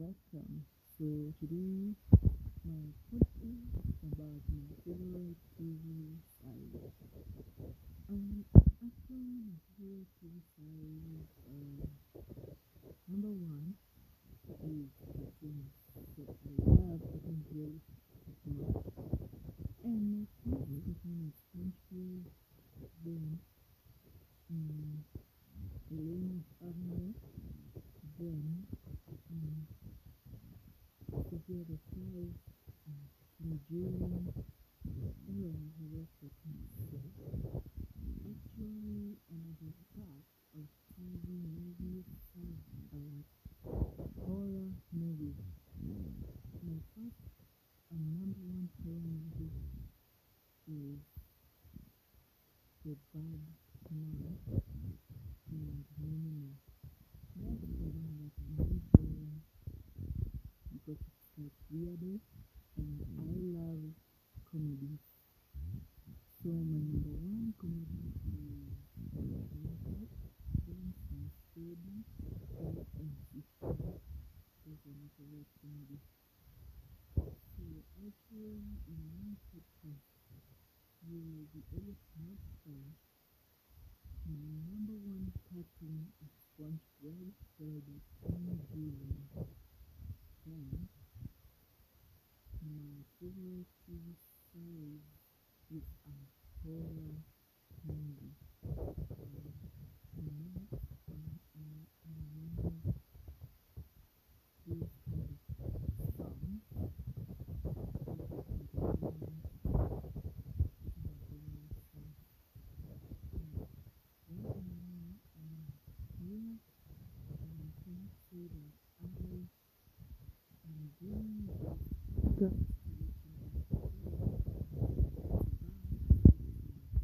welcome. So today my podcast about my favorite TV series. Um, actually my favorite TV series. Um, number one is cartoons. So I love cartoons very much. And my cartoon is SpongeBob. Then, um, Elena's Arnold. Then, um, Sophia the Fly. Um, Nigerian. All of my favorite cartoons. So actually another part of TV movies are like horror movies. My first and number one horror movie is The Bad Man and Many More. That's the one that I really horror because it's like weirdo and I love comedy. So my number one comedy is Winkle, then some Steady, Fred and Sister. Those are my favorite comedy. So actually in one podcast you will be able to notify my number one cartoon is SpongeBob the Penguin. Then TV series is a horror movie. Um,